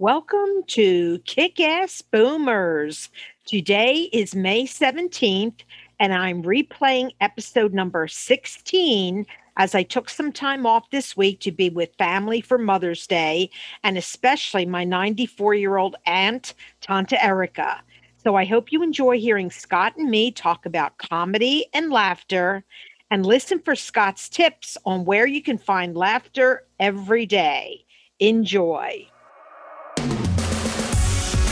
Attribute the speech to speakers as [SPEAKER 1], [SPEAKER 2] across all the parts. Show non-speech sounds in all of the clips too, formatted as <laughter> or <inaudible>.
[SPEAKER 1] Welcome to Kick Ass Boomers. Today is May 17th, and I'm replaying episode number 16 as I took some time off this week to be with family for Mother's Day, and especially my 94 year old aunt, Tanta Erica. So I hope you enjoy hearing Scott and me talk about comedy and laughter, and listen for Scott's tips on where you can find laughter every day. Enjoy.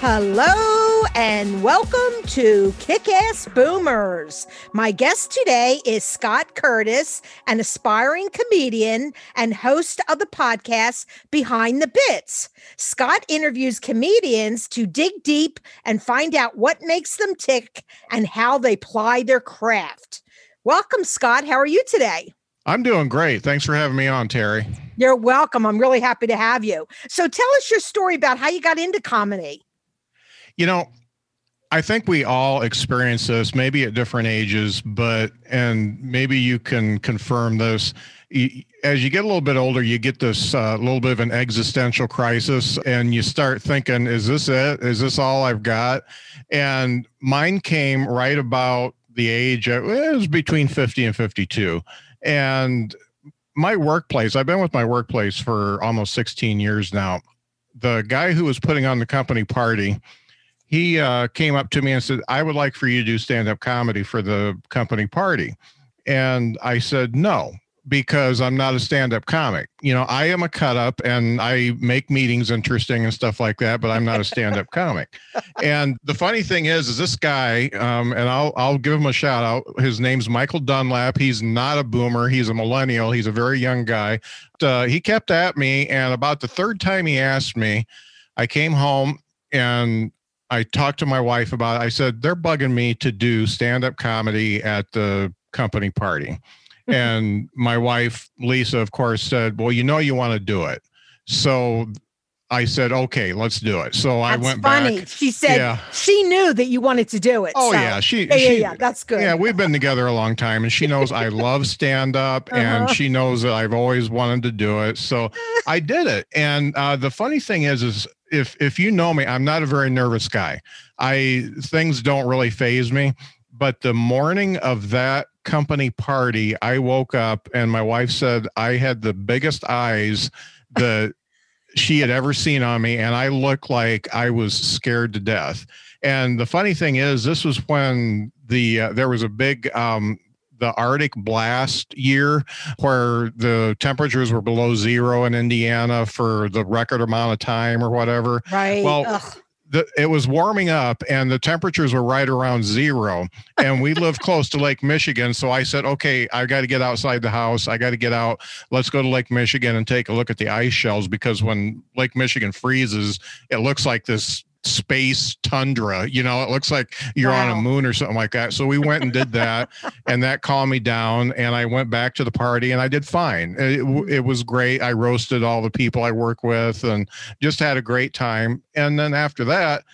[SPEAKER 1] Hello and welcome to Kick Ass Boomers. My guest today is Scott Curtis, an aspiring comedian and host of the podcast Behind the Bits. Scott interviews comedians to dig deep and find out what makes them tick and how they ply their craft. Welcome, Scott. How are you today?
[SPEAKER 2] I'm doing great. Thanks for having me on, Terry.
[SPEAKER 1] You're welcome. I'm really happy to have you. So tell us your story about how you got into comedy.
[SPEAKER 2] You know, I think we all experience this, maybe at different ages, but, and maybe you can confirm this. As you get a little bit older, you get this uh, little bit of an existential crisis and you start thinking, is this it? Is this all I've got? And mine came right about the age, it was between 50 and 52. And my workplace, I've been with my workplace for almost 16 years now. The guy who was putting on the company party, he uh, came up to me and said, I would like for you to do stand up comedy for the company party. And I said, no, because I'm not a stand up comic. You know, I am a cut up and I make meetings interesting and stuff like that, but I'm not a stand up <laughs> comic. And the funny thing is, is this guy, um, and I'll, I'll give him a shout out. His name's Michael Dunlap. He's not a boomer, he's a millennial, he's a very young guy. Uh, he kept at me. And about the third time he asked me, I came home and I talked to my wife about it. I said, they're bugging me to do stand up comedy at the company party. Mm-hmm. and my wife, Lisa, of course, said, well, you know, you want to do it. So I said, okay, let's do it. So
[SPEAKER 1] That's
[SPEAKER 2] I went
[SPEAKER 1] funny.
[SPEAKER 2] back.
[SPEAKER 1] She said
[SPEAKER 2] Yeah.
[SPEAKER 1] she knew that you wanted to do it.
[SPEAKER 2] Oh
[SPEAKER 1] so-
[SPEAKER 2] yeah, she,
[SPEAKER 1] yeah, yeah,
[SPEAKER 2] she
[SPEAKER 1] yeah. That's good.
[SPEAKER 2] Yeah, we've been together a long time, and she knows I <laughs> love stand up, and
[SPEAKER 1] Uh-huh.
[SPEAKER 2] she knows that I've always wanted to do it. So I <laughs> did it. And uh, the funny thing is, is if if you know me, I'm not a very nervous guy. I things don't really phase me. But the morning of that company party, I woke up and my wife said I had the biggest eyes that she had ever seen on me, and I looked like I was scared to death. And the funny thing is, this was when the uh, there was a big um, the Arctic blast year where the temperatures were below zero in Indiana for the record amount of time or whatever.
[SPEAKER 1] right.
[SPEAKER 2] Well,
[SPEAKER 1] Ugh.
[SPEAKER 2] The, it was warming up and the temperatures were right around zero. And we <laughs> live close to Lake Michigan. So I said, okay, I got to get outside the house. I got to get out. Let's go to Lake Michigan and take a look at the ice shelves because when Lake Michigan freezes, it looks like this space tundra. You know, it looks like you're on a moon or something like that. So we went and did that, <laughs> and that calmed me down. And I went back to the party, and I did fine. It, it was great. I roasted all the people I work with, and just had a great time. And then after that,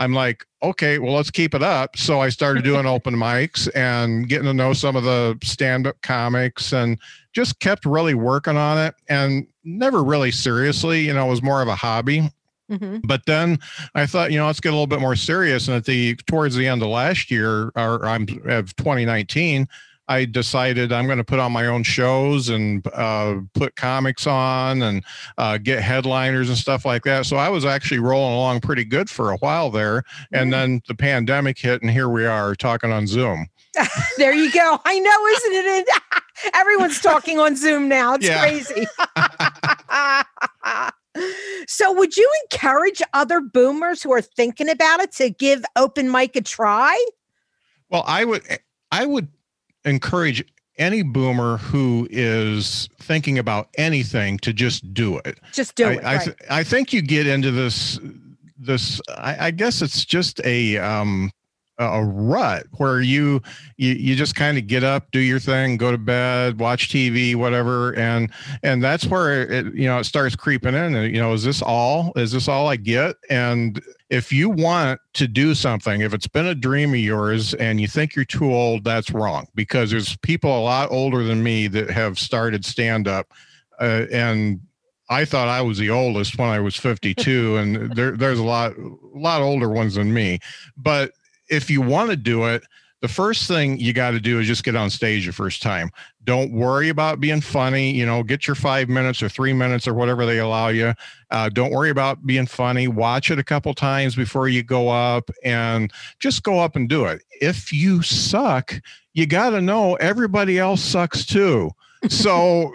[SPEAKER 2] I'm like, okay, well, let's keep it up. So I started doing <laughs> open mics and getting to know some of the stand up comics and just kept really working on it and never really seriously, you know, it was more of a hobby.
[SPEAKER 1] Mhm.
[SPEAKER 2] But then I thought, you know, let's get a little bit more serious. And at the towards the end of last year, or I'm of 2019, I decided I'm going to put on my own shows and uh, put comics on and uh, get headliners and stuff like that. So I was actually rolling along pretty good for a while there. And
[SPEAKER 1] Mm.
[SPEAKER 2] then the pandemic hit, and here we are talking on Zoom. <laughs>
[SPEAKER 1] There you go. I know, isn't it? <laughs> Everyone's talking on Zoom now. It's
[SPEAKER 2] Yeah.
[SPEAKER 1] crazy. <laughs> so, would you encourage other boomers who are thinking about it to give open mic a try?
[SPEAKER 2] Well, I would I would encourage any boomer who is thinking about anything to just do it.
[SPEAKER 1] Just do
[SPEAKER 2] I,
[SPEAKER 1] it.
[SPEAKER 2] I,
[SPEAKER 1] right.
[SPEAKER 2] th- I think you get into this this I, I guess it's just a um a rut where you you, you just kind of get up do your thing go to bed watch tv whatever. And and that's where it you know it starts creeping in. And you know is this all is this all i get? And if you want to do something if it's been a dream of yours and you think you're too old that's wrong because there's people a lot older than me that have started stand up uh, and I thought I was the oldest when I was 52, and there, there's a lot, a lot older ones than me. But if you want to do it, the first thing you got to do is just get on stage your first time. Don't worry about being funny. You know, get your five minutes or three minutes or whatever they allow you. Uh, don't worry about being funny. Watch it a couple times before you go up and just go up and do it. If you suck, you got to know everybody else sucks too. So,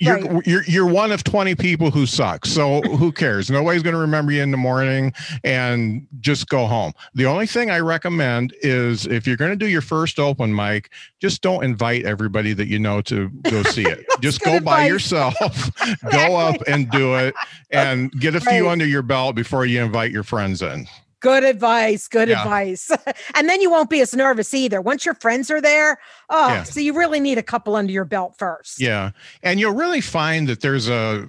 [SPEAKER 2] you're, right. you're you're one of 20 people who suck. So who <laughs> cares? Nobody's going to remember you in the morning and just go home. The only thing I recommend is if you're going to do your first open mic, just don't invite everybody that you know to go <laughs> see it. just go by yourself, <laughs> go up and do it and get a few right. under your belt before you invite your friends in.
[SPEAKER 1] Good advice. Good yeah. advice. <laughs> and then you won't be as nervous either. Once your friends are there, oh, yeah. so you really need a couple under your belt first.
[SPEAKER 2] Yeah. And you'll really find that there's a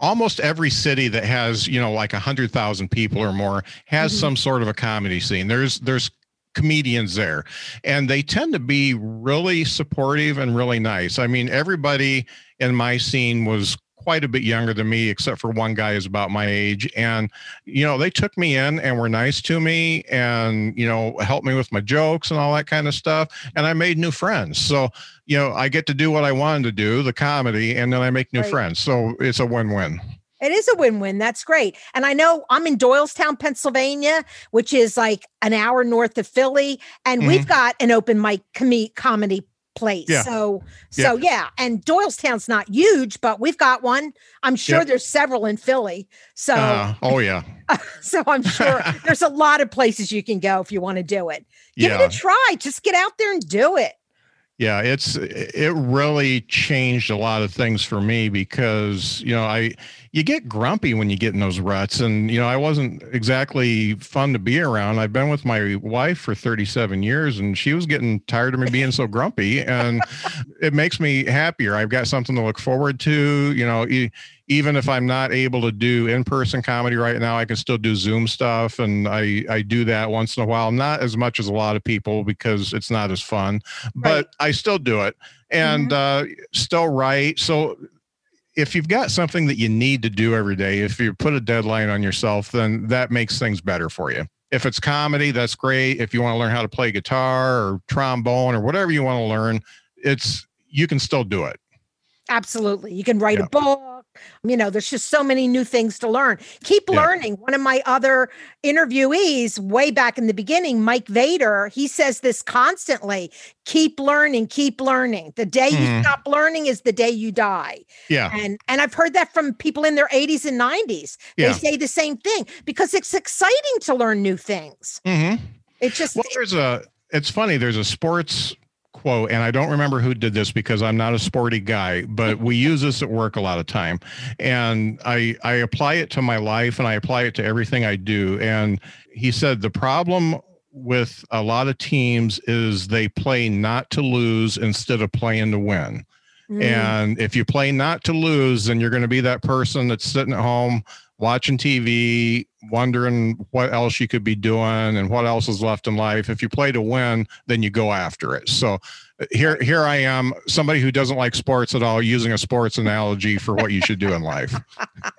[SPEAKER 2] almost every city that has, you know, like a hundred thousand people or more has mm-hmm. some sort of a comedy scene. There's there's comedians there and they tend to be really supportive and really nice. I mean, everybody in my scene was quite a bit younger than me, except for one guy is about my age. And, you know, they took me in and were nice to me and, you know, helped me with my jokes and all that kind of stuff. And I made new friends. So, you know, I get to do what I wanted to do, the comedy, and then I make new right. friends. So it's a win win.
[SPEAKER 1] It is a win-win. That's great. And I know I'm in Doylestown, Pennsylvania, which is like an hour north of Philly, and mm-hmm. we've got an open mic com- comedy place. Yeah. So so yeah. yeah. And Doylestown's not huge, but we've got one. I'm sure yep. there's several in Philly. So uh,
[SPEAKER 2] oh yeah. <laughs>
[SPEAKER 1] so I'm sure <laughs> there's a lot of places you can go if you want to do it. Give yeah. it a try. Just get out there and do it.
[SPEAKER 2] Yeah, it's it really changed a lot of things for me because you know I you get grumpy when you get in those ruts and you know I wasn't exactly fun to be around. I've been with my wife for 37 years and she was getting tired of me being so grumpy and <laughs> it makes me happier. I've got something to look forward to, you know, even if I'm not able to do in-person comedy right now, I can still do Zoom stuff, and I I do that once in a while. Not as much as a lot of people because it's not as fun, but right. I still do it and mm-hmm. uh, still write. So if you've got something that you need to do every day, if you put a deadline on yourself, then that makes things better for you. If it's comedy, that's great. If you want to learn how to play guitar or trombone or whatever you want to learn, it's you can still do it.
[SPEAKER 1] Absolutely. You can write yeah. a book you know, there's just so many new things to learn. Keep yeah. learning. One of my other interviewees, way back in the beginning, Mike Vader, he says this constantly keep learning, keep learning. The day mm. you hmm. stop learning is the day you die.
[SPEAKER 2] Yeah.
[SPEAKER 1] And and I've heard that from people in their 80s and 90s. They say the same thing because it's exciting to learn new things.
[SPEAKER 2] Mm-hmm.
[SPEAKER 1] It just
[SPEAKER 2] well, there's a it's funny, there's a sports quote, and I don't remember who did this because I'm not a sporty guy, but we use this at work a lot of time. And I I apply it to my life and I apply it to everything I do. And he said the problem with a lot of teams is they play not to lose instead of playing to win. Mm. And if you play not to lose, then you're going to be that person that's sitting at home watching TV, wondering what else you could be doing and what else is left in life. If you play to win, then you go after it. So uh, here here I am, somebody who doesn't like sports at all, using a sports analogy for what you should do in life. <laughs>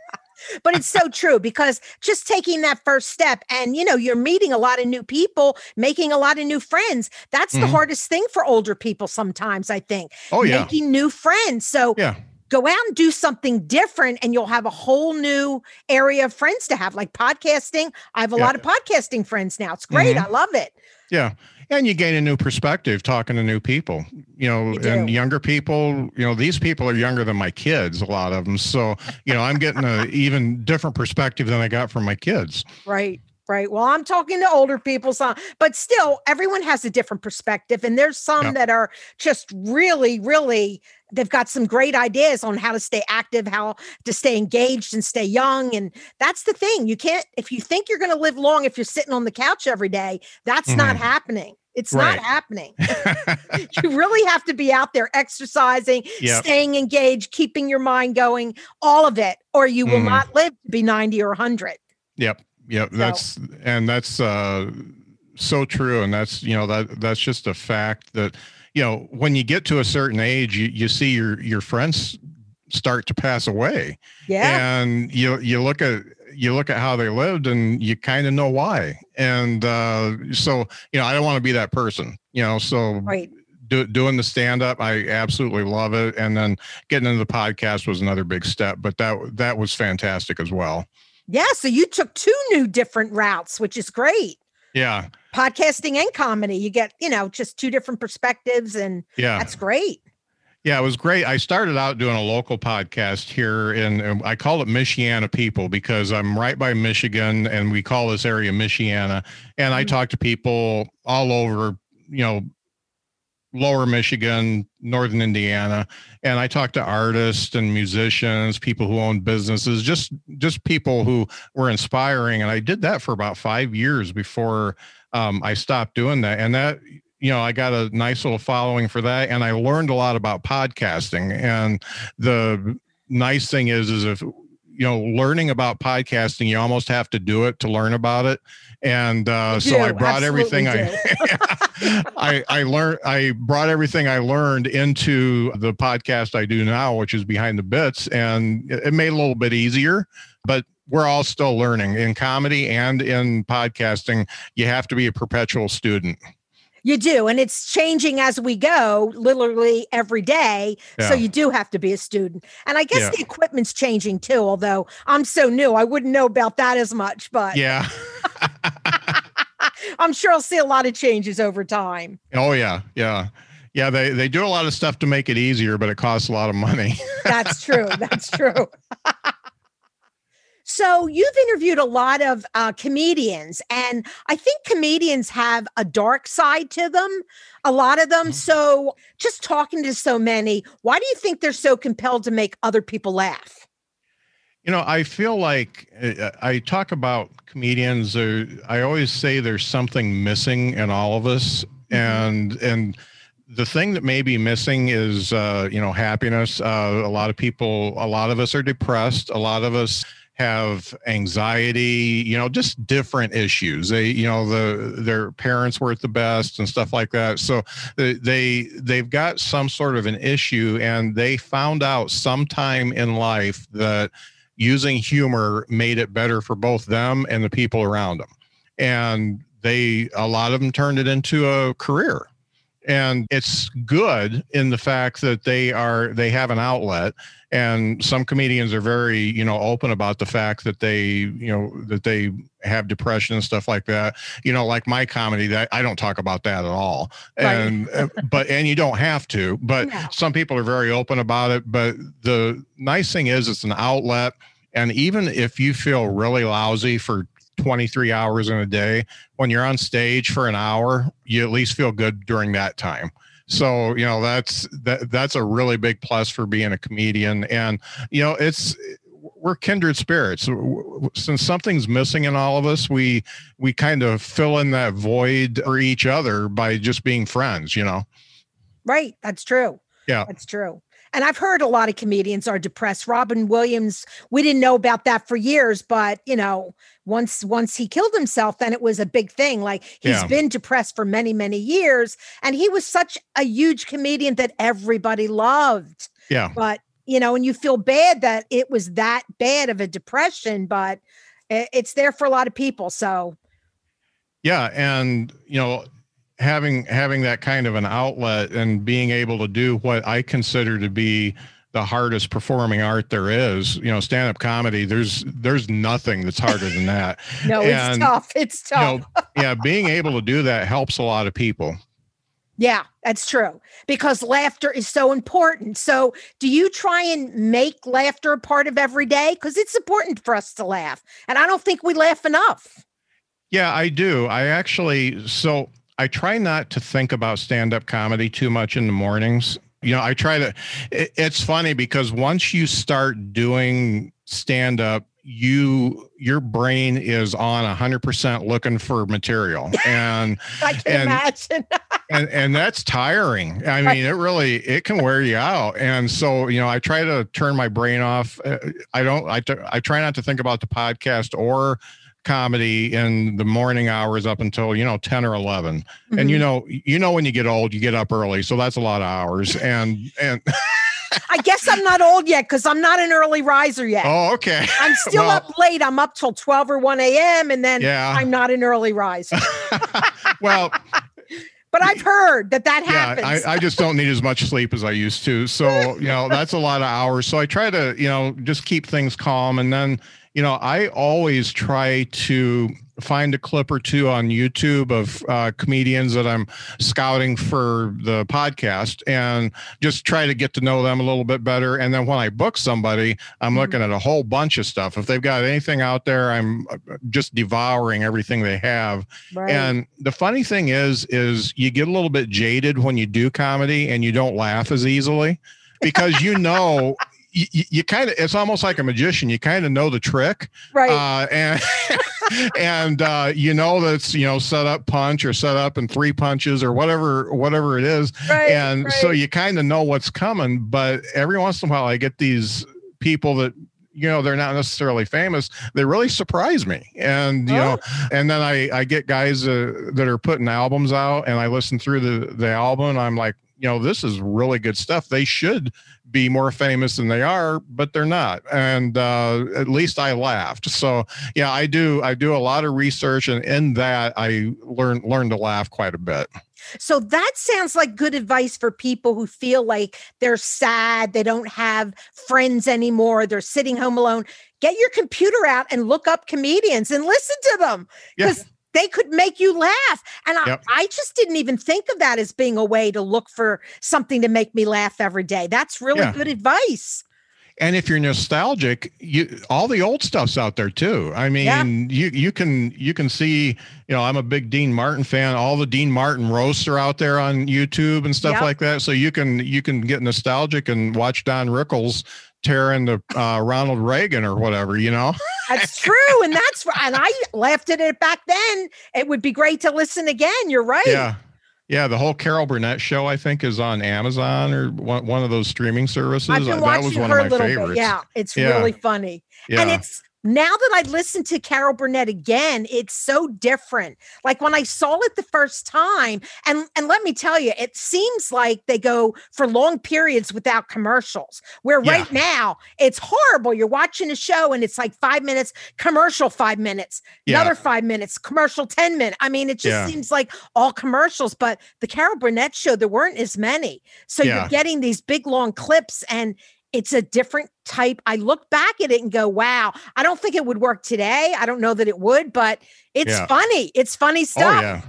[SPEAKER 2] <laughs>
[SPEAKER 1] but it's so true because just taking that first step and you know you're meeting a lot of new people making a lot of new friends that's mm-hmm. the hardest thing for older people sometimes i think
[SPEAKER 2] oh yeah
[SPEAKER 1] making new friends so
[SPEAKER 2] yeah
[SPEAKER 1] go out and do something different and you'll have a whole new area of friends to have like podcasting. I have a yeah. lot of podcasting friends now. It's great. Mm-hmm. i love it.
[SPEAKER 2] Yeah. And you gain a new perspective talking to new people you know you and younger people you know these people are younger than my kids a lot of them so you know i'm getting a even different perspective than i got from my kids.
[SPEAKER 1] Right Right. Well, I'm talking to older people, so but still, everyone has a different perspective, and there's some yeah. that are just really, really. They've got some great ideas on how to stay active, how to stay engaged and stay young. And that's the thing. You can't, if you think you're going to live long, if you're sitting on the couch every day, that's mm-hmm. not happening. It's right. not happening. <laughs> you really have to be out there exercising, yep. staying engaged, keeping your mind going, all of it, or you will mm. not live to be 90 or 100.
[SPEAKER 2] Yep. Yep. So. That's, and that's, uh, so true. And that's, you know, that, that's just a fact that, you know, when you get to a certain age, you, you see your, your friends start to pass away.
[SPEAKER 1] Yeah.
[SPEAKER 2] And you, you look at, you look at how they lived and you kind of know why. And uh, so, you know, I don't want to be that person, you know, so
[SPEAKER 1] right.
[SPEAKER 2] Do, doing the stand up, I absolutely love it. And then getting into the podcast was another big step, but that, that was fantastic as well.
[SPEAKER 1] Yeah. So you took two new different routes, which is great.
[SPEAKER 2] Yeah.
[SPEAKER 1] Podcasting and comedy. You get, you know, just two different perspectives and
[SPEAKER 2] yeah,
[SPEAKER 1] that's great.
[SPEAKER 2] Yeah, it was great. I started out doing a local podcast here in, I call it Michiana People because I'm right by Michigan and we call this area Michiana. And I mm-hmm. talk to people all over, you know, lower Michigan, northern Indiana. And I talk to artists and musicians, people who own businesses, just just people who were inspiring. And I did that for about five years before um, I stopped doing that. And that you know, I got a nice little following for that. And I learned a lot about podcasting. And the nice thing is, is if, you know, learning about podcasting, you almost have to do it to learn about it. And uh, so I brought everything I, <laughs> I, I learned, I brought everything I learned into the podcast I do now, which is behind the bits. And it made it a little bit easier, but we're all still learning in comedy and in podcasting. You have to be a perpetual student.
[SPEAKER 1] You do. And it's changing as we go, literally every day. Yeah. So you do have to be a student. And I guess yeah. the equipment's changing too, although I'm so new, I wouldn't know about that as much. But
[SPEAKER 2] yeah. <laughs>
[SPEAKER 1] I'm sure I'll see a lot of changes over time.
[SPEAKER 2] Oh, yeah. Yeah. Yeah, they, they do a lot of stuff to make it easier, but it costs a lot of money.
[SPEAKER 1] That's true. That's true. <laughs> So you've interviewed a lot of uh, comedians, and I think comedians have a dark side to them, a lot of them. Mm-hmm. So just talking to so many, why do you think they're so compelled to make other people laugh?
[SPEAKER 2] You know, I feel like uh, I talk about comedians. Uh, I always say there's something missing in all of us, mm-hmm. and and the thing that may be missing is uh, you know happiness. Uh, a lot of people, a lot of us are depressed. A lot of us have anxiety, you know, just different issues. They, you know, the their parents weren't the best and stuff like that. So uh, they they've got some sort of an issue, and they found out sometime in life that using humor made it better for both them and the people around them. And they a lot of them turned it into a career and it's good in the fact that they are they have an outlet and some comedians are very you know open about the fact that they you know that they have depression and stuff like that you know like my comedy that i don't talk about that at all right. and uh, but and you don't have to but no. some people are very open about it but the nice thing is it's an outlet and even if you feel really lousy for 23 hours in a day. When you're on stage for an hour, you at least feel good during that time. So, you know, that's that that's a really big plus for being a comedian. And, you know, it's we're kindred spirits. Since something's missing in all of us, we we kind of fill in that void for each other by just being friends, you know.
[SPEAKER 1] Right. That's true.
[SPEAKER 2] Yeah.
[SPEAKER 1] That's true. And I've heard a lot of comedians are depressed. Robin Williams, we didn't know about that for years, but you know, once once he killed himself, then it was a big thing. Like he's yeah. been depressed for many, many years. And he was such a huge comedian that everybody loved.
[SPEAKER 2] Yeah.
[SPEAKER 1] But you know, and you feel bad that it was that bad of a depression, but eh, it's there for a lot of people. So
[SPEAKER 2] yeah, and you know, having having that kind of an outlet and being able to do what I consider to be the hardest performing art there is you know stand up comedy there's there's nothing that's harder than that. <laughs>
[SPEAKER 1] No and, it's tough it's tough
[SPEAKER 2] you know, <laughs> yeah being able to do that helps a lot of people.
[SPEAKER 1] Yeah that's true because laughter is so important. So do you try and make laughter a part of every day? Because it's important for us to laugh and i don't think we laugh enough.
[SPEAKER 2] Yeah, I do. I actually, so I try not to think about stand up comedy too much in the mornings. You know, I try to, it, it's funny because once you start doing stand up, you your brain is on 100% looking for material <laughs> and
[SPEAKER 1] I can
[SPEAKER 2] and,
[SPEAKER 1] imagine. <laughs>
[SPEAKER 2] and and that's tiring i mean it really it can wear you out and so you know i try to turn my brain off Uh, i don't I, I try not to think about the podcast or comedy in the morning hours up until you know 10 or 11 and you
[SPEAKER 1] Mhm.
[SPEAKER 2] know you know when you get old you get up early so that's a lot of hours and and
[SPEAKER 1] I guess I'm not old yet because I'm not an early riser yet.
[SPEAKER 2] oh okay
[SPEAKER 1] I'm <laughs> still
[SPEAKER 2] well-
[SPEAKER 1] up late. I'm up till 12 or 1 a.m. and then
[SPEAKER 2] yeah
[SPEAKER 1] I'm not an early riser. <laughs>
[SPEAKER 2] well
[SPEAKER 1] But I've heard that that
[SPEAKER 2] yeah
[SPEAKER 1] happens.
[SPEAKER 2] I, I just don't need as much sleep as i used to so you know that's a lot of hours so i try to you know just keep things calm and then you know i always try to find a clip or two on youtube of uh, comedians that i'm scouting for the podcast and just try to get to know them a little bit better and then when i book somebody i'm
[SPEAKER 1] Mhm.
[SPEAKER 2] looking at a whole bunch of stuff if they've got anything out there i'm uh, just devouring everything they have
[SPEAKER 1] right.
[SPEAKER 2] and the funny thing is, is you get a little bit jaded when you do comedy and you don't laugh as easily because you know <laughs> you, you kind of it's almost like a magician. You kind of know the trick,
[SPEAKER 1] right.
[SPEAKER 2] uh, and <laughs> and uh, you know that's you know set up punch or set up in three punches or whatever whatever it is,
[SPEAKER 1] right.
[SPEAKER 2] and so you kind of know what's coming. But every once in a while, I get these people that you know they're not necessarily famous they really surprise me and you know and then i i get guys uh, that are putting albums out and i listen through the the album and i'm like you know this is really good stuff they should be more famous than they are but they're not. And uh at least i laughed. So yeah i do i do a lot of research and in that i learn learn to laugh quite a bit.
[SPEAKER 1] So that sounds like good advice for people who feel like they're sad, they don't have friends anymore, they're sitting home alone. Get your computer out and look up comedians and listen to them because they could make you laugh. And I,
[SPEAKER 2] Yep.
[SPEAKER 1] I just didn't even think of that as being a way to look for something to make me laugh every day. That's really
[SPEAKER 2] Yeah.
[SPEAKER 1] good advice.
[SPEAKER 2] and if you're nostalgic you all the old stuff's out there too i mean
[SPEAKER 1] Yeah.
[SPEAKER 2] you you can you can see you know i'm a big dean martin fan all the dean martin roasts are out there on youtube and stuff
[SPEAKER 1] Yep.
[SPEAKER 2] like that so you can you can get nostalgic and watch don rickles tearing the uh, ronald reagan or whatever you know
[SPEAKER 1] That's <laughs> true. And that's and I laughed at it back then. It would be great to listen again. You're right.
[SPEAKER 2] yeah yeah the whole carol burnett show i think is on amazon or one, one of those streaming services
[SPEAKER 1] I've been
[SPEAKER 2] that was one
[SPEAKER 1] her
[SPEAKER 2] of my favorites
[SPEAKER 1] bit. Yeah, it's
[SPEAKER 2] Yeah.
[SPEAKER 1] really funny.
[SPEAKER 2] yeah
[SPEAKER 1] And it's now that I listened to Carol Burnett again, it's so different. Like when I saw it the first time, and and let me tell you, it seems like they go for long periods without commercials. Where
[SPEAKER 2] Yeah.
[SPEAKER 1] right now it's horrible. You're watching a show and it's like five minutes, commercial five minutes,
[SPEAKER 2] Yeah.
[SPEAKER 1] another five minutes, commercial 10 minutes. I mean, it just
[SPEAKER 2] Yeah.
[SPEAKER 1] seems like all commercials, but the Carol Burnett show, there weren't as many. So you're getting these big long clips and it's a different type. I look back at it and go, wow, I don't think it would work today. I don't know that it would, but it's
[SPEAKER 2] Yeah.
[SPEAKER 1] funny. It's funny stuff.
[SPEAKER 2] Oh yeah,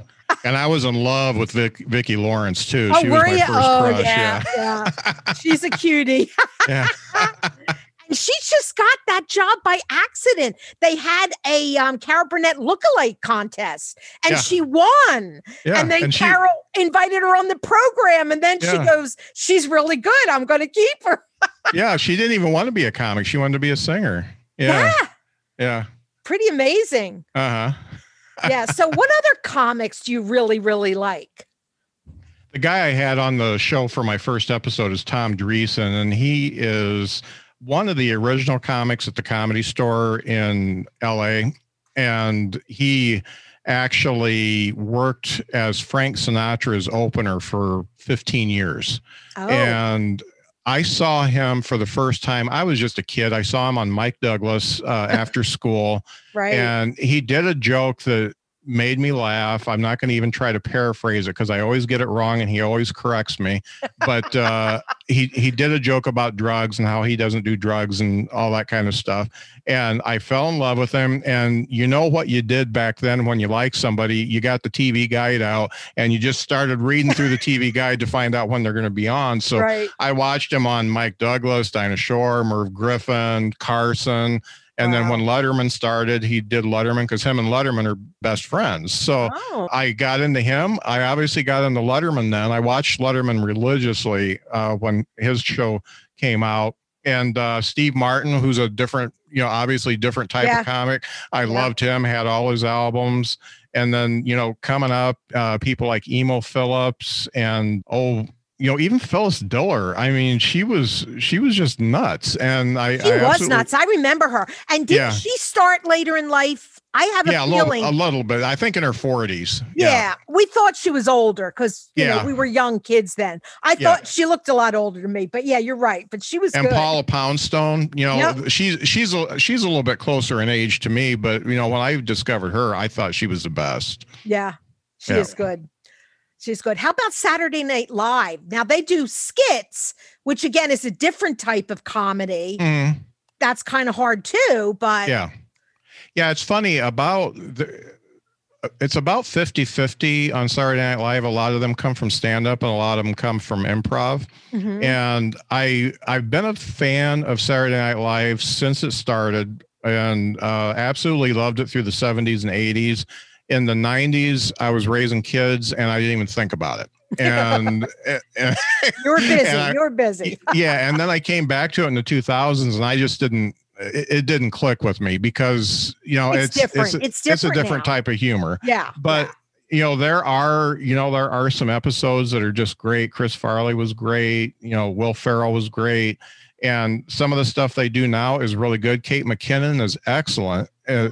[SPEAKER 2] and I was in love with Vic, Vicki Lawrence too.
[SPEAKER 1] Oh,
[SPEAKER 2] she was my
[SPEAKER 1] you?
[SPEAKER 2] first
[SPEAKER 1] Oh,
[SPEAKER 2] crush.
[SPEAKER 1] yeah, yeah. <laughs> She's a cutie.
[SPEAKER 2] yeah. <laughs>
[SPEAKER 1] And she just got that job by accident. They had a um, Carol Burnett lookalike contest and
[SPEAKER 2] Yeah.
[SPEAKER 1] she won.
[SPEAKER 2] yeah.
[SPEAKER 1] and then
[SPEAKER 2] and she-
[SPEAKER 1] Carol invited her on the program. And then she goes, She's really good. I'm going to keep her.
[SPEAKER 2] Yeah, she didn't even want to be a comic. She wanted to be a singer. Yeah,
[SPEAKER 1] yeah
[SPEAKER 2] yeah.
[SPEAKER 1] pretty amazing.
[SPEAKER 2] Uh huh.
[SPEAKER 1] Yeah. So, <laughs> what other comics do you really, really like?
[SPEAKER 2] The guy I had on the show for my first episode is Tom Dreesen, and he is one of the original comics at the comedy store in LA. And he actually worked as Frank Sinatra's opener for 15 years.
[SPEAKER 1] Oh,
[SPEAKER 2] and I saw him for the first time. I was just a kid. I saw him on Mike Douglas uh, after <laughs> school,
[SPEAKER 1] right.
[SPEAKER 2] and he did a joke that made me laugh. I'm not going to even try to paraphrase it because I always get it wrong, and he always corrects me. But uh, he he did a joke about drugs and how he doesn't do drugs and all that kind of stuff. And I fell in love with him. And you know what you did back then when you like somebody, you got the TV guide out and you just started reading through the <laughs> TV guide to find out when they're going to be on. So
[SPEAKER 1] right.
[SPEAKER 2] I watched him on Mike Douglas, Dinah Shore, Merv Griffin, Carson, And then when Letterman started, he did Letterman because him and Letterman are best friends. So
[SPEAKER 1] Oh,
[SPEAKER 2] I got into him. I obviously got into Letterman then. I watched Letterman religiously uh, when his show came out. And uh, Steve Martin, who's a different, you know, obviously different type
[SPEAKER 1] Yeah.
[SPEAKER 2] of comic. I
[SPEAKER 1] Yeah.
[SPEAKER 2] loved him, had all his albums. And then, you know, coming up, uh, people like Emo Philips and, oh, you know, even Phyllis Diller. I mean, she was she was just nuts. And I
[SPEAKER 1] she
[SPEAKER 2] I
[SPEAKER 1] was nuts. I remember her. And didn't
[SPEAKER 2] Yeah.
[SPEAKER 1] she start later in life? I have a
[SPEAKER 2] Yeah, a little,
[SPEAKER 1] feeling.
[SPEAKER 2] a little bit. I think in her 40s.
[SPEAKER 1] yeah. we thought she was older because you know we were young kids then. I
[SPEAKER 2] Yeah.
[SPEAKER 1] thought she looked a lot older to me, but yeah, you're right. But she was
[SPEAKER 2] and
[SPEAKER 1] good.
[SPEAKER 2] Paula Poundstone, you know,
[SPEAKER 1] Yep.
[SPEAKER 2] she's she's a she's a little bit closer in age to me, but you know, when I discovered her, I thought she was the best.
[SPEAKER 1] Yeah, she
[SPEAKER 2] Yeah.
[SPEAKER 1] is good. She's good. How about Saturday Night Live? Now they do skits, which again is a different type of comedy.
[SPEAKER 2] Mhm.
[SPEAKER 1] That's kind of hard too, but
[SPEAKER 2] Yeah. Yeah, it's funny about the it's about 50-50 on Saturday Night Live. A lot of them come from stand up and a lot of them come from improv.
[SPEAKER 1] Mhm.
[SPEAKER 2] and I I've been a fan of Saturday Night Live since it started, and uh, absolutely loved it through the '70s and '80s. In the '90s, I was raising kids, and I didn't even think about it. And, <laughs> and-
[SPEAKER 1] you're busy.
[SPEAKER 2] I-
[SPEAKER 1] you're busy. <laughs>
[SPEAKER 2] yeah, and then I came back to it in the 2000s, and I just didn't. It, it didn't click with me because you know
[SPEAKER 1] It's
[SPEAKER 2] it's
[SPEAKER 1] different.
[SPEAKER 2] It's, a-
[SPEAKER 1] It's
[SPEAKER 2] it's a
[SPEAKER 1] different
[SPEAKER 2] different
[SPEAKER 1] now.
[SPEAKER 2] type of humor
[SPEAKER 1] Yeah,
[SPEAKER 2] but
[SPEAKER 1] yeah.
[SPEAKER 2] you know there are you know there are some episodes that are just great chris farley was great you know will ferrell was great and some of the stuff they do now is really good kate mckinnon is excellent uh,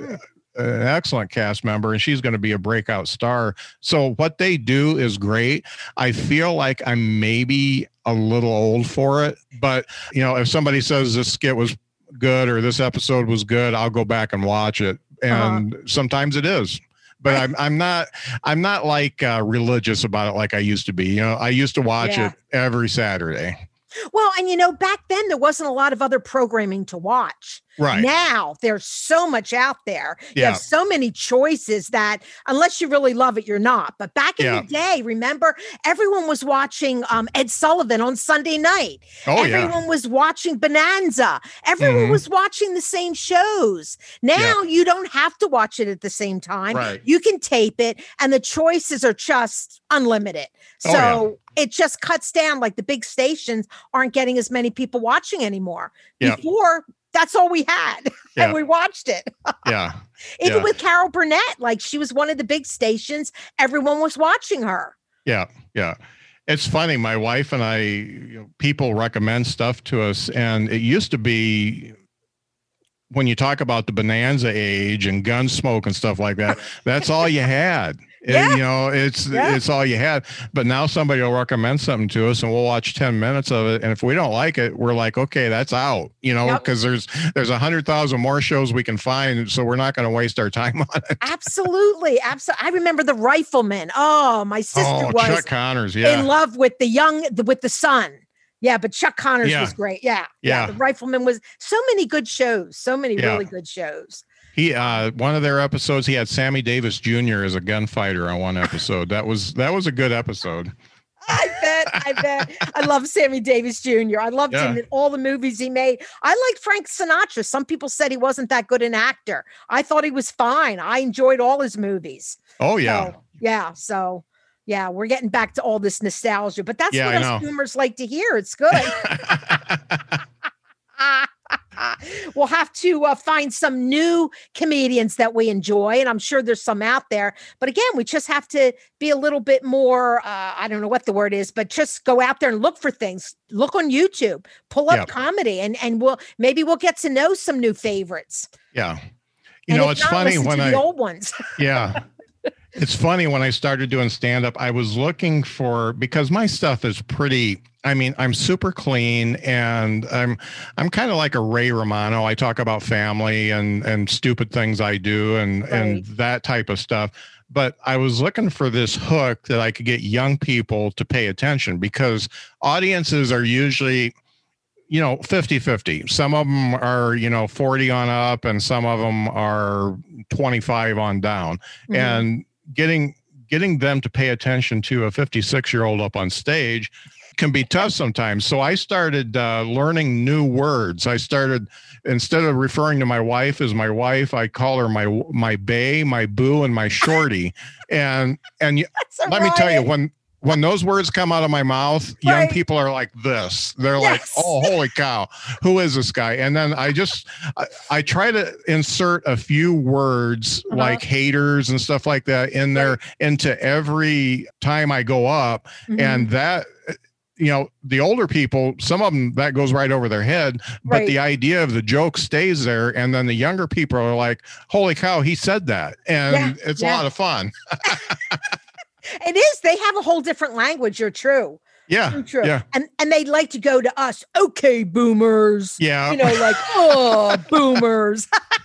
[SPEAKER 2] an excellent cast member and she's going to be a breakout star so what they do is great i feel like i'm maybe a little old for it but you know if somebody says this skit was good or this episode was good i'll go back and watch it
[SPEAKER 1] Uh-huh.
[SPEAKER 2] and sometimes it is but I'm I'm not I'm not like uh, religious about it like I used to be. You know, I used to watch
[SPEAKER 1] Yeah.
[SPEAKER 2] it every Saturday.
[SPEAKER 1] Well, and you know, back then there wasn't a lot of other programming to watch.
[SPEAKER 2] Right.
[SPEAKER 1] Now there's so much out there. You
[SPEAKER 2] Yeah.
[SPEAKER 1] have so many choices that unless you really love it, you're not. But back in
[SPEAKER 2] Yeah.
[SPEAKER 1] the day, remember, everyone was watching um, Ed Sullivan on Sunday night.
[SPEAKER 2] oh yeah.
[SPEAKER 1] Everyone was watching Bonanza. Everyone
[SPEAKER 2] Mhm.
[SPEAKER 1] was watching the same shows. Now you don't have to watch it at the same time.
[SPEAKER 2] Right.
[SPEAKER 1] You can tape it, and the choices are just unlimited. So
[SPEAKER 2] Oh, yeah.
[SPEAKER 1] it just cuts down. Like the big stations aren't getting as many people watching anymore.
[SPEAKER 2] Yeah.
[SPEAKER 1] Before, that's all we had, <laughs>
[SPEAKER 2] Yeah.
[SPEAKER 1] and we watched it. <laughs>
[SPEAKER 2] Yeah.
[SPEAKER 1] Even
[SPEAKER 2] Yeah.
[SPEAKER 1] with Carol Burnett, like she was one of the big stations. Everyone was watching her.
[SPEAKER 2] Yeah. Yeah. It's funny. My wife and I, you know, people recommend stuff to us, and it used to be when you talk about the bonanza age and Gunsmoke and stuff like that. That's all you had.
[SPEAKER 1] Yeah.
[SPEAKER 2] you know, it's
[SPEAKER 1] Yeah.
[SPEAKER 2] it's all you had. But now somebody will recommend something to us, and we'll watch ten minutes of it. And if we don't like it, we're like, okay, that's out. You know,
[SPEAKER 1] Yep.
[SPEAKER 2] because there's there's a hundred thousand more shows we can find, so we're not going to waste our time <laughs> on it.
[SPEAKER 1] Absolutely. Absolutely. I remember the rifleman. Oh, my sister
[SPEAKER 2] oh,
[SPEAKER 1] was
[SPEAKER 2] Chuck Connors, yeah,
[SPEAKER 1] in love with the young with the son. Yeah, but Chuck Connors
[SPEAKER 2] Yeah.
[SPEAKER 1] was great. Yeah,
[SPEAKER 2] Yeah.
[SPEAKER 1] The Rifleman was so many good shows. So many
[SPEAKER 2] Yeah.
[SPEAKER 1] really good shows.
[SPEAKER 2] He uh one of their episodes he had Sammy Davis Jr. as a gunfighter on one episode. That was that was a good episode.
[SPEAKER 1] I bet. I bet. I love Sammy Davis Jr. I loved him in all the movies he made. I liked Frank Sinatra. Some people said he wasn't that good an actor. I thought he was fine. I enjoyed all his movies.
[SPEAKER 2] Oh yeah.
[SPEAKER 1] So, yeah. So yeah, we're getting back to all this nostalgia, but that's
[SPEAKER 2] Yeah,
[SPEAKER 1] what
[SPEAKER 2] I
[SPEAKER 1] us
[SPEAKER 2] know.
[SPEAKER 1] boomers like to hear. It's good. <laughs> <laughs> <laughs> we'll have to uh, find some new comedians that we enjoy, and I'm sure there's some out there. But again, we just have to be a little bit more. Uh, I don't know what the word is, but just go out there and look for things. Look on YouTube, pull up
[SPEAKER 2] Yep.
[SPEAKER 1] comedy, and and we'll maybe we'll get to know some new favorites.
[SPEAKER 2] yeah. You
[SPEAKER 1] And
[SPEAKER 2] know, it's
[SPEAKER 1] not,
[SPEAKER 2] funny when I
[SPEAKER 1] the old ones.
[SPEAKER 2] yeah. <laughs> It's funny when I started doing stand up, I was looking for because my stuff is pretty I mean, I'm super clean and I'm I'm kind of like a Ray Romano. I talk about family and and stupid things I do and and that type of stuff. But I was looking for this hook that I could get young people to pay attention because audiences are usually you know 50 50 some of them are you know 40 on up and some of them are 25 on down
[SPEAKER 1] Mhm.
[SPEAKER 2] and getting getting them to pay attention to a 56 year old up on stage can be tough sometimes. So I started uh, learning new words. I started instead of referring to my wife as my wife, I call her my my bay, my boo, and my shorty. and and <laughs> let me tell you when when those words come out of my mouth, young people are like this. They're yes. like, "Oh, holy <laughs> cow, who is this guy?" And then I just I, I try to insert a few words uh-huh. like haters and stuff like that in there right. into every time I go up, mm-hmm. and that you know the older people some of them that goes right over their head but right. the idea of the joke stays there and then the younger people are like holy cow he said that and yeah, it's yeah. a lot of fun <laughs>
[SPEAKER 1] it is. They have a whole different language. You're true.
[SPEAKER 2] Yeah.
[SPEAKER 1] True, true.
[SPEAKER 2] Yeah.
[SPEAKER 1] And and they like to go to us. Okay, boomers.
[SPEAKER 2] Yeah.
[SPEAKER 1] You know, like, oh, <laughs> boomers. <laughs>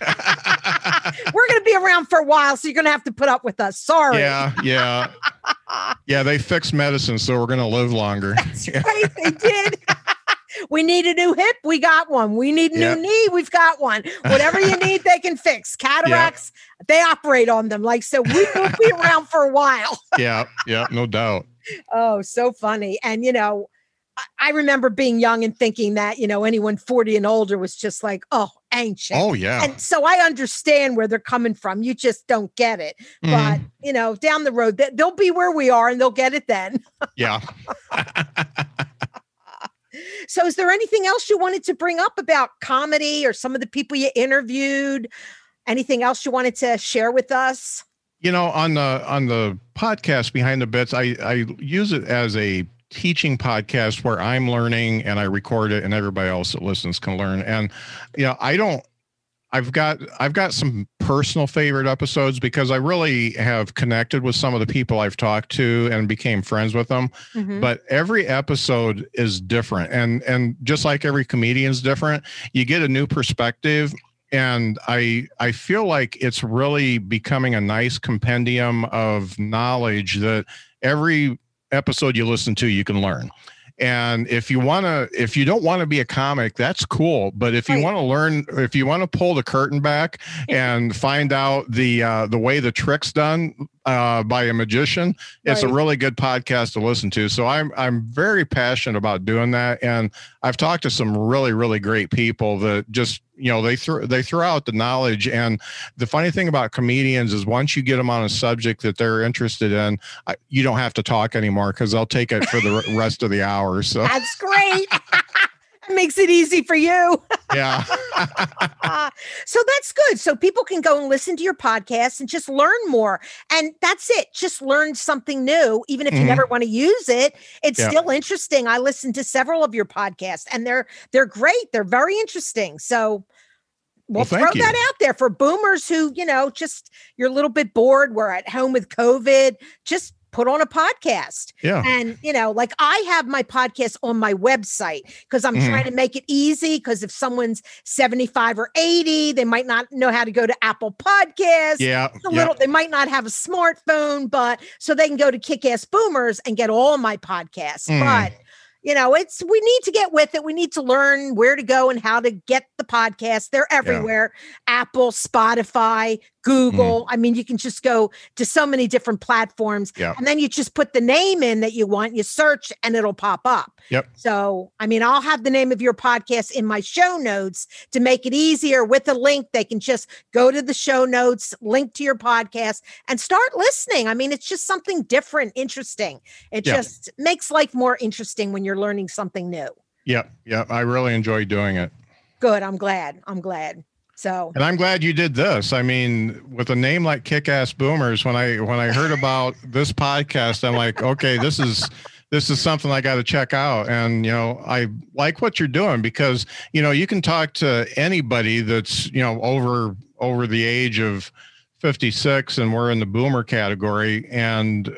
[SPEAKER 1] We're gonna be around for a while, so you're gonna have to put up with us. Sorry.
[SPEAKER 2] Yeah, yeah. <laughs> yeah, they fixed medicine, so we're gonna live longer.
[SPEAKER 1] That's right, they did. We need a new hip, we got one. We need a new knee, we've got one. Whatever you need, they can fix. <laughs> Cataracts, they operate on them. Like, so we will be <laughs> around for a while. <laughs>
[SPEAKER 2] yeah, yeah, no doubt.
[SPEAKER 1] Oh, so funny. And, you know, I remember being young and thinking that, you know, anyone 40 and older was just like, oh, ancient.
[SPEAKER 2] Oh, yeah.
[SPEAKER 1] And so I understand where they're coming from. You just don't get it. Mm. But, you know, down the road, they'll be where we are and they'll get it then.
[SPEAKER 2] yeah.
[SPEAKER 1] So, is there anything else you wanted to bring up about comedy or some of the people you interviewed? Anything else you wanted to share with us?
[SPEAKER 2] You know, on the on the podcast behind the bits, I I use it as a teaching podcast where I'm learning and I record it and everybody else that listens can learn. And you know, I don't I've got I've got some personal favorite episodes because I really have connected with some of the people I've talked to and became friends with them. Mm-hmm. But every episode is different and and just like every comedian is different, you get a new perspective and I I feel like it's really becoming a nice compendium of knowledge that every episode you listen to you can learn. And if you want to, if you don't want to be a comic, that's cool. But if you want to learn, if you want to pull the curtain back and find out the uh, the way the trick's done uh, by a magician, it's right. a really good podcast to listen to. So I'm I'm very passionate about doing that, and I've talked to some really really great people that just you know they throw they throw out the knowledge. And the funny thing about comedians is once you get them on a subject that they're interested in I, you don't have to talk anymore because they'll take it for the rest of the hour so.
[SPEAKER 1] That's great <laughs> makes it easy for you.
[SPEAKER 2] Yeah. <laughs>
[SPEAKER 1] so that's good. So people can go and listen to your podcast and just learn more. And that's it. Just learn something new. Even if you mm-hmm. never want to use it, it's yeah. still interesting. I listened to several of your podcasts and they're they're great. They're very interesting. So we'll, well throw you. that out there for boomers who, you know, just you're a little bit bored. We're at home with COVID. Just put on a podcast.
[SPEAKER 2] Yeah.
[SPEAKER 1] And, you know, like I have my podcast on my website because I'm mm. trying to make it easy. Because if someone's 75 or 80, they might not know how to go to Apple Podcasts.
[SPEAKER 2] Yeah.
[SPEAKER 1] A little, they might not have a smartphone, but so they can go to Kick Ass Boomers and get all my podcasts. Mm. But you know, it's we need to get with it. We need to learn where to go and how to get the podcast. They're everywhere. Yeah. Apple, Spotify, Google. Mm. I mean, you can just go to so many different platforms.
[SPEAKER 2] Yeah.
[SPEAKER 1] And then you just put the name in that you want, you search, and it'll pop up.
[SPEAKER 2] Yep.
[SPEAKER 1] So, I mean, I'll have the name of your podcast in my show notes to make it easier with a link. They can just go to the show notes, link to your podcast, and start listening. I mean, it's just something different, interesting. It yeah. just makes life more interesting when you're learning something new.
[SPEAKER 2] Yep. Yep. I really enjoy doing it.
[SPEAKER 1] Good. I'm glad. I'm glad. So,
[SPEAKER 2] and I'm glad you did this. I mean, with a name like Kick Ass Boomers, when I when I heard about <laughs> this podcast, I'm like, okay, this is this is something I got to check out. And you know, I like what you're doing because you know you can talk to anybody that's you know over over the age of 56, and we're in the boomer category, and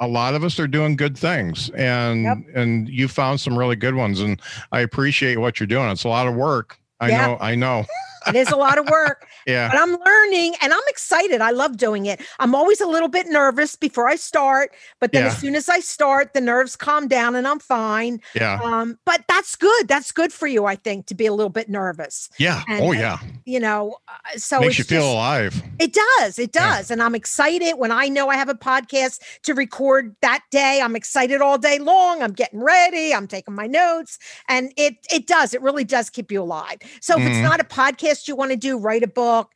[SPEAKER 2] a lot of us are doing good things and yep. and you found some really good ones and i appreciate what you're doing it's a lot of work i yeah. know i know <laughs>
[SPEAKER 1] it is a lot of work.
[SPEAKER 2] Yeah.
[SPEAKER 1] But I'm learning and I'm excited. I love doing it. I'm always a little bit nervous before I start, but then
[SPEAKER 2] Yeah.
[SPEAKER 1] as soon as I start, the nerves calm down and I'm fine.
[SPEAKER 2] Yeah.
[SPEAKER 1] Um, but that's good. That's good for you, I think, to be a little bit nervous.
[SPEAKER 2] Yeah.
[SPEAKER 1] and-
[SPEAKER 2] oh
[SPEAKER 1] and
[SPEAKER 2] yeah.
[SPEAKER 1] You know, uh, so
[SPEAKER 2] Makes
[SPEAKER 1] it's
[SPEAKER 2] you feel
[SPEAKER 1] just-
[SPEAKER 2] alive.
[SPEAKER 1] It does. It
[SPEAKER 2] Yeah.
[SPEAKER 1] does. And I'm excited when I know I have a podcast to record that day. I'm excited all day long. I'm getting ready. I'm taking my notes. And it it does. It really does keep you alive. So if it's
[SPEAKER 2] Mhm.
[SPEAKER 1] not a podcast you want to do, write a book,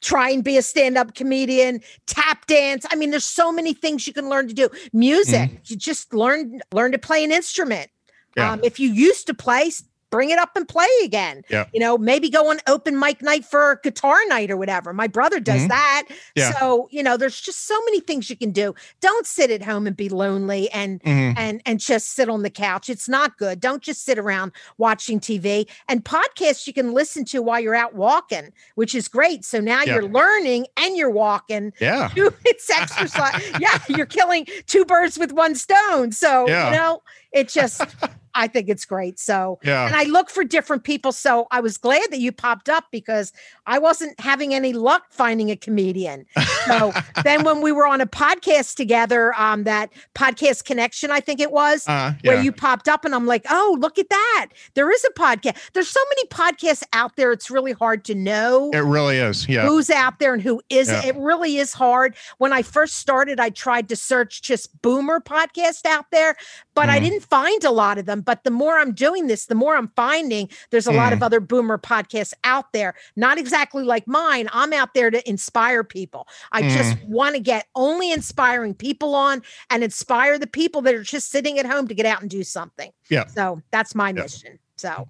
[SPEAKER 1] try and be a stand-up comedian, tap dance. I mean, there's so many things you can learn to do. Music. You just learn learn to play an instrument.
[SPEAKER 2] Mm-hmm. Yeah.
[SPEAKER 1] Um, if you used to play, bring it up and play again.
[SPEAKER 2] Yeah.
[SPEAKER 1] You know, maybe go on open mic night for guitar night or whatever. My brother does
[SPEAKER 2] Mhm.
[SPEAKER 1] that.
[SPEAKER 2] Yeah.
[SPEAKER 1] So, you know, there's just so many things you can do. Don't sit at home and be lonely and
[SPEAKER 2] Mhm.
[SPEAKER 1] and and just sit on the couch. It's not good. Don't just sit around watching TV. And podcasts you can listen to while you're out walking, which is great. So now
[SPEAKER 2] Yeah.
[SPEAKER 1] you're learning and you're walking.
[SPEAKER 2] Yeah. <laughs>
[SPEAKER 1] it's exercise. yeah, you're killing two birds with one stone. So,
[SPEAKER 2] Yeah.
[SPEAKER 1] you know, it just <laughs> I think it's great. So
[SPEAKER 2] Yeah.
[SPEAKER 1] and I look for different people. So I was glad that you popped up because I wasn't having any luck finding a comedian. So <laughs> then when we were on a podcast together, um, that podcast connection, I think it was,
[SPEAKER 2] Uh,
[SPEAKER 1] where you popped up, and I'm like, oh, look at that. There is a podcast. There's so many podcasts out there, it's really hard to know
[SPEAKER 2] it really is. Yeah.
[SPEAKER 1] who's out there and who isn't.
[SPEAKER 2] Yeah.
[SPEAKER 1] It really is hard. When I first started, I tried to search just boomer podcast out there, but I
[SPEAKER 2] Mhm.
[SPEAKER 1] didn't find a lot of them. But the more I'm doing this, the more I'm finding there's a lot
[SPEAKER 2] Mm.
[SPEAKER 1] of other boomer podcasts out there, not exactly like mine. I'm out there to inspire people. I just
[SPEAKER 2] Mm.
[SPEAKER 1] want to get only inspiring people on and inspire the people that are just sitting at home to get out and do something.
[SPEAKER 2] Yeah.
[SPEAKER 1] So that's my
[SPEAKER 2] Yeah.
[SPEAKER 1] mission. So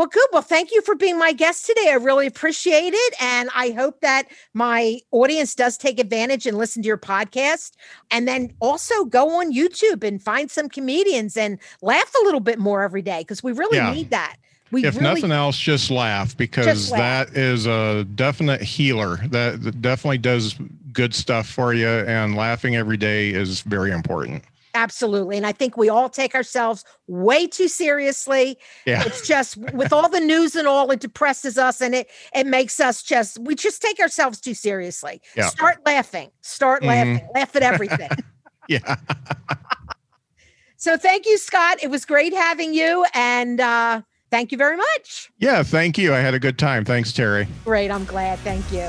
[SPEAKER 1] well, good. Well, thank you for being my guest today. I really appreciate it. And I hope that my audience does take advantage and listen to your podcast. And then also go on YouTube and find some comedians and laugh a little bit more every day because we really
[SPEAKER 2] Yeah.
[SPEAKER 1] need that. We
[SPEAKER 2] if
[SPEAKER 1] really
[SPEAKER 2] nothing else, just laugh because
[SPEAKER 1] laugh.
[SPEAKER 2] that is a definite healer. That, that definitely does good stuff for you. And laughing every day is very important.
[SPEAKER 1] Absolutely. And I think we all take ourselves way too seriously.
[SPEAKER 2] Yeah.
[SPEAKER 1] It's just with all <laughs> the news and all, it depresses us and it it makes us just we just take ourselves too seriously.
[SPEAKER 2] Yeah.
[SPEAKER 1] Start laughing. Start
[SPEAKER 2] Mhm.
[SPEAKER 1] laughing. Laugh at everything. <laughs>
[SPEAKER 2] Yeah. <laughs>
[SPEAKER 1] So thank you, Scott. It was great having you. And uh, thank you very much.
[SPEAKER 2] Yeah. Thank you. I had a good time. Thanks, Terry.
[SPEAKER 1] Great. I'm glad. Thank you.